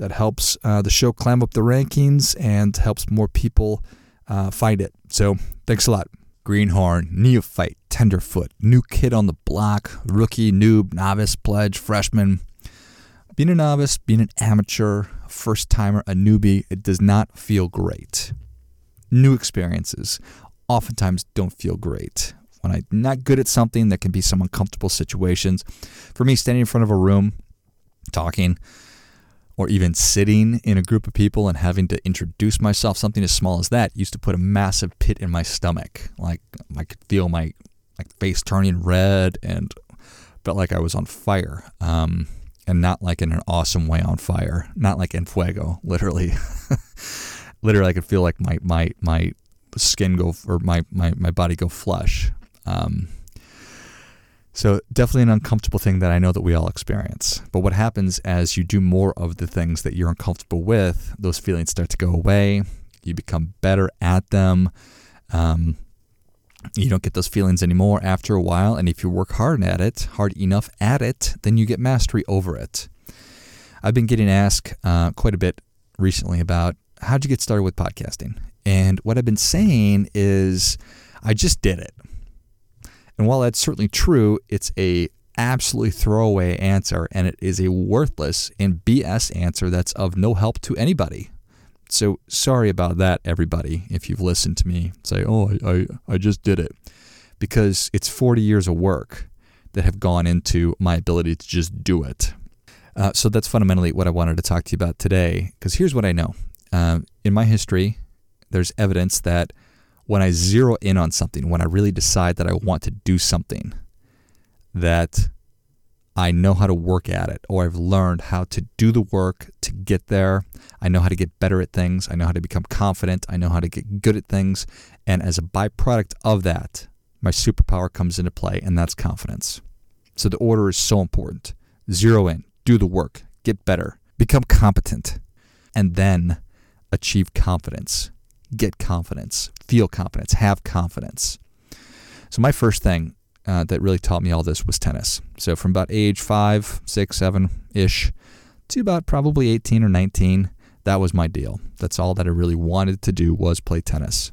That helps uh, the show climb up the rankings and helps more people uh, find it. So thanks a lot. Greenhorn, neophyte, tenderfoot, new kid on the block, rookie, noob, novice, pledge, freshman. Being a novice, being an amateur, first timer, a newbie, it does not feel great. New experiences oftentimes don't feel great. When I'm not good at something, that can be some uncomfortable situations. For me, standing in front of a room, talking, or even sitting in a group of people and having to introduce myself, something as small as that used to put a massive pit in my stomach. Like I could feel my like face turning red and felt like I was on fire. Um, and not like in an awesome way on fire, not like en fuego, literally. literally, I could feel like my my my skin go or my my my body go flush. Um, so, definitely an uncomfortable thing that I know that we all experience. But what happens as you do more of the things that you're uncomfortable with, those feelings start to go away. You become better at them. Um, you don't get those feelings anymore after a while. And if you work hard at it, hard enough at it, then you get mastery over it. I've been getting asked uh, quite a bit recently about how'd you get started with podcasting? And what I've been saying is, I just did it. And while that's certainly true, it's a absolutely throwaway answer and it is a worthless and BS answer that's of no help to anybody. So sorry about that, everybody, if you've listened to me say, oh, I, I, I just did it. Because it's 40 years of work that have gone into my ability to just do it. Uh, so that's fundamentally what I wanted to talk to you about today. Because here's what I know uh, in my history, there's evidence that when I zero in on something, when I really decide that I want to do something, that I know how to work at it, or I've learned how to do the work to get there. I know how to get better at things. I know how to become confident. I know how to get good at things. And as a byproduct of that, my superpower comes into play, and that's confidence. So the order is so important. Zero in, do the work, get better, become competent, and then achieve confidence get confidence, feel confidence, have confidence. So, my first thing uh, that really taught me all this was tennis. So, from about age five, six, seven ish to about probably 18 or 19, that was my deal. That's all that I really wanted to do was play tennis.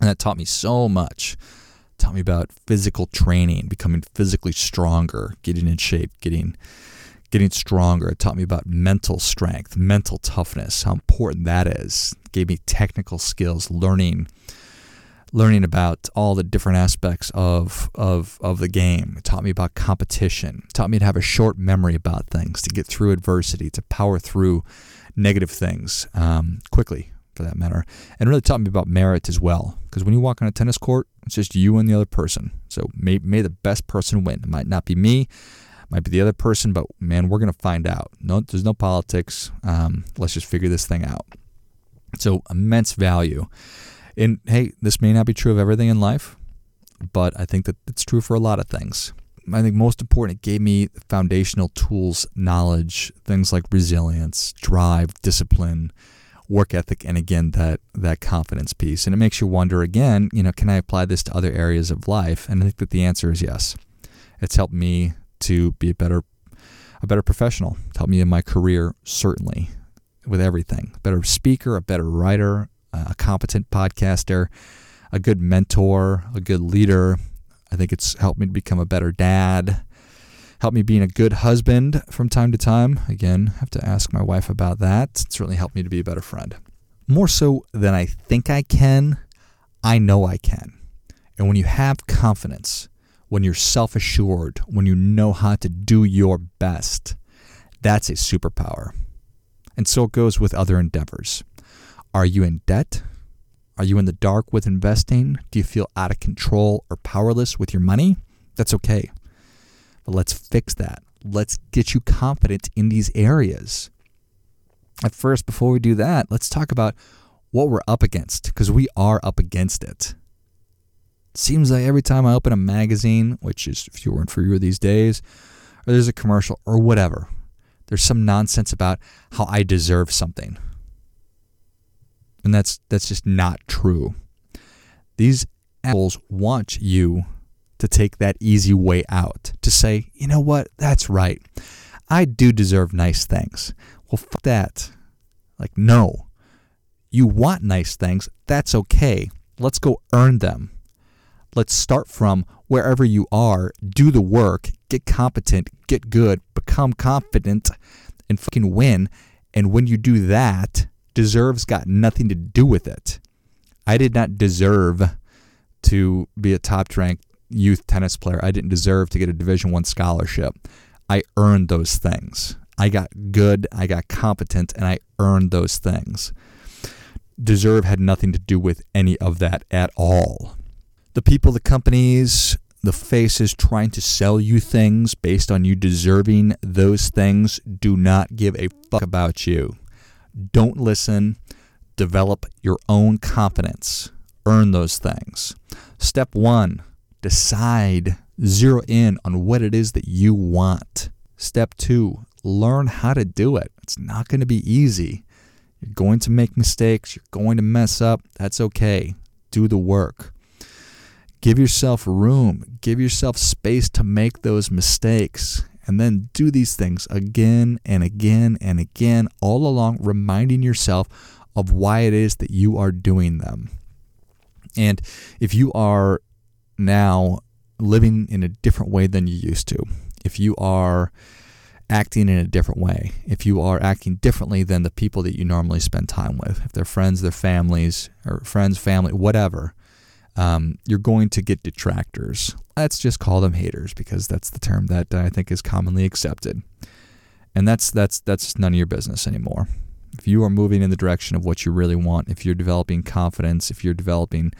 And that taught me so much. It taught me about physical training, becoming physically stronger, getting in shape, getting getting stronger. It taught me about mental strength, mental toughness, how important that is. It gave me technical skills, learning learning about all the different aspects of, of, of the game. It taught me about competition. It taught me to have a short memory about things, to get through adversity, to power through negative things um, quickly, for that matter. And really taught me about merit as well. Because when you walk on a tennis court, it's just you and the other person. So may, may the best person win. It might not be me might be the other person, but man, we're going to find out. No, there's no politics. Um, let's just figure this thing out. So immense value. And hey, this may not be true of everything in life, but I think that it's true for a lot of things. I think most important, it gave me foundational tools, knowledge, things like resilience, drive, discipline, work ethic, and again that that confidence piece. And it makes you wonder again, you know, can I apply this to other areas of life? And I think that the answer is yes. It's helped me to be a better a better professional. It's helped me in my career certainly with everything. A better speaker, a better writer, a competent podcaster, a good mentor, a good leader. I think it's helped me to become a better dad. Helped me being a good husband from time to time. Again, have to ask my wife about that. It certainly helped me to be a better friend. More so than I think I can, I know I can. And when you have confidence, when you're self assured, when you know how to do your best, that's a superpower. And so it goes with other endeavors. Are you in debt? Are you in the dark with investing? Do you feel out of control or powerless with your money? That's okay. But let's fix that. Let's get you confident in these areas. At first, before we do that, let's talk about what we're up against because we are up against it. Seems like every time I open a magazine, which is fewer and fewer these days, or there's a commercial or whatever, there's some nonsense about how I deserve something. And that's that's just not true. These apples want you to take that easy way out, to say, you know what, that's right. I do deserve nice things. Well, fuck that. Like, no. You want nice things. That's okay. Let's go earn them. Let's start from wherever you are, do the work, get competent, get good, become confident, and fucking win. And when you do that, deserves got nothing to do with it. I did not deserve to be a top ranked youth tennis player. I didn't deserve to get a Division 1 scholarship. I earned those things. I got good, I got competent, and I earned those things. Deserve had nothing to do with any of that at all. The people, the companies, the faces trying to sell you things based on you deserving those things do not give a fuck about you. Don't listen. Develop your own confidence. Earn those things. Step one decide, zero in on what it is that you want. Step two learn how to do it. It's not going to be easy. You're going to make mistakes. You're going to mess up. That's okay. Do the work. Give yourself room. Give yourself space to make those mistakes. And then do these things again and again and again, all along, reminding yourself of why it is that you are doing them. And if you are now living in a different way than you used to, if you are acting in a different way, if you are acting differently than the people that you normally spend time with, if they're friends, their families, or friends, family, whatever, um, you're going to get detractors. Let's just call them haters because that's the term that I think is commonly accepted. And that's that's that's none of your business anymore. If you are moving in the direction of what you really want, if you're developing confidence, if you're developing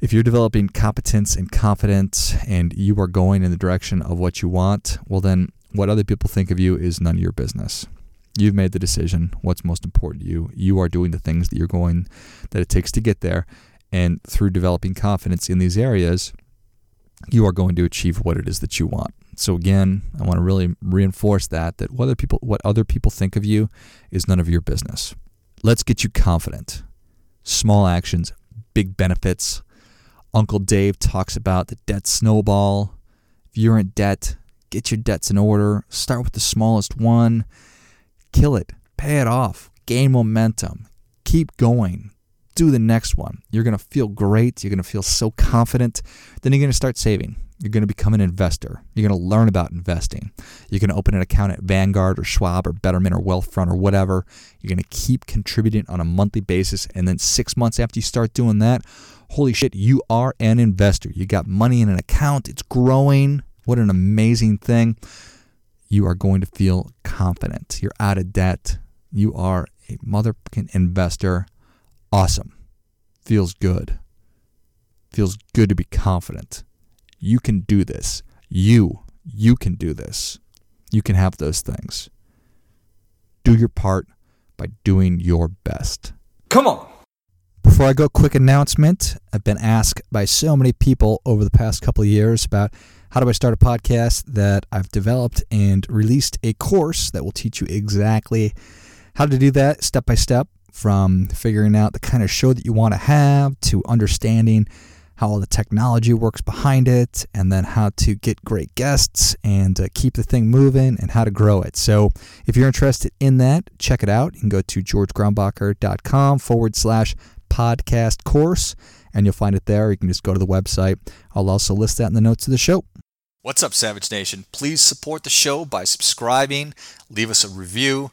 if you're developing competence and confidence and you are going in the direction of what you want, well, then what other people think of you is none of your business. You've made the decision what's most important to you. You are doing the things that you're going, that it takes to get there. And through developing confidence in these areas, you are going to achieve what it is that you want. So again, I want to really reinforce that that what other people what other people think of you is none of your business. Let's get you confident. Small actions, big benefits. Uncle Dave talks about the debt snowball. If you're in debt, get your debts in order. Start with the smallest one. Kill it. Pay it off. Gain momentum. Keep going. Do the next one. You're going to feel great. You're going to feel so confident. Then you're going to start saving. You're going to become an investor. You're going to learn about investing. You're going to open an account at Vanguard or Schwab or Betterment or Wealthfront or whatever. You're going to keep contributing on a monthly basis. And then six months after you start doing that, holy shit, you are an investor. You got money in an account, it's growing. What an amazing thing. You are going to feel confident. You're out of debt. You are a motherfucking investor. Awesome. Feels good. Feels good to be confident. You can do this. You, you can do this. You can have those things. Do your part by doing your best. Come on. Before I go, quick announcement. I've been asked by so many people over the past couple of years about how do I start a podcast that I've developed and released a course that will teach you exactly how to do that step by step from figuring out the kind of show that you want to have to understanding how all the technology works behind it, and then how to get great guests and uh, keep the thing moving and how to grow it. So if you're interested in that, check it out. You can go to georgegrumbacher.com forward slash podcast course, and you'll find it there. You can just go to the website. I'll also list that in the notes of the show. What's up, Savage Nation? Please support the show by subscribing, leave us a review,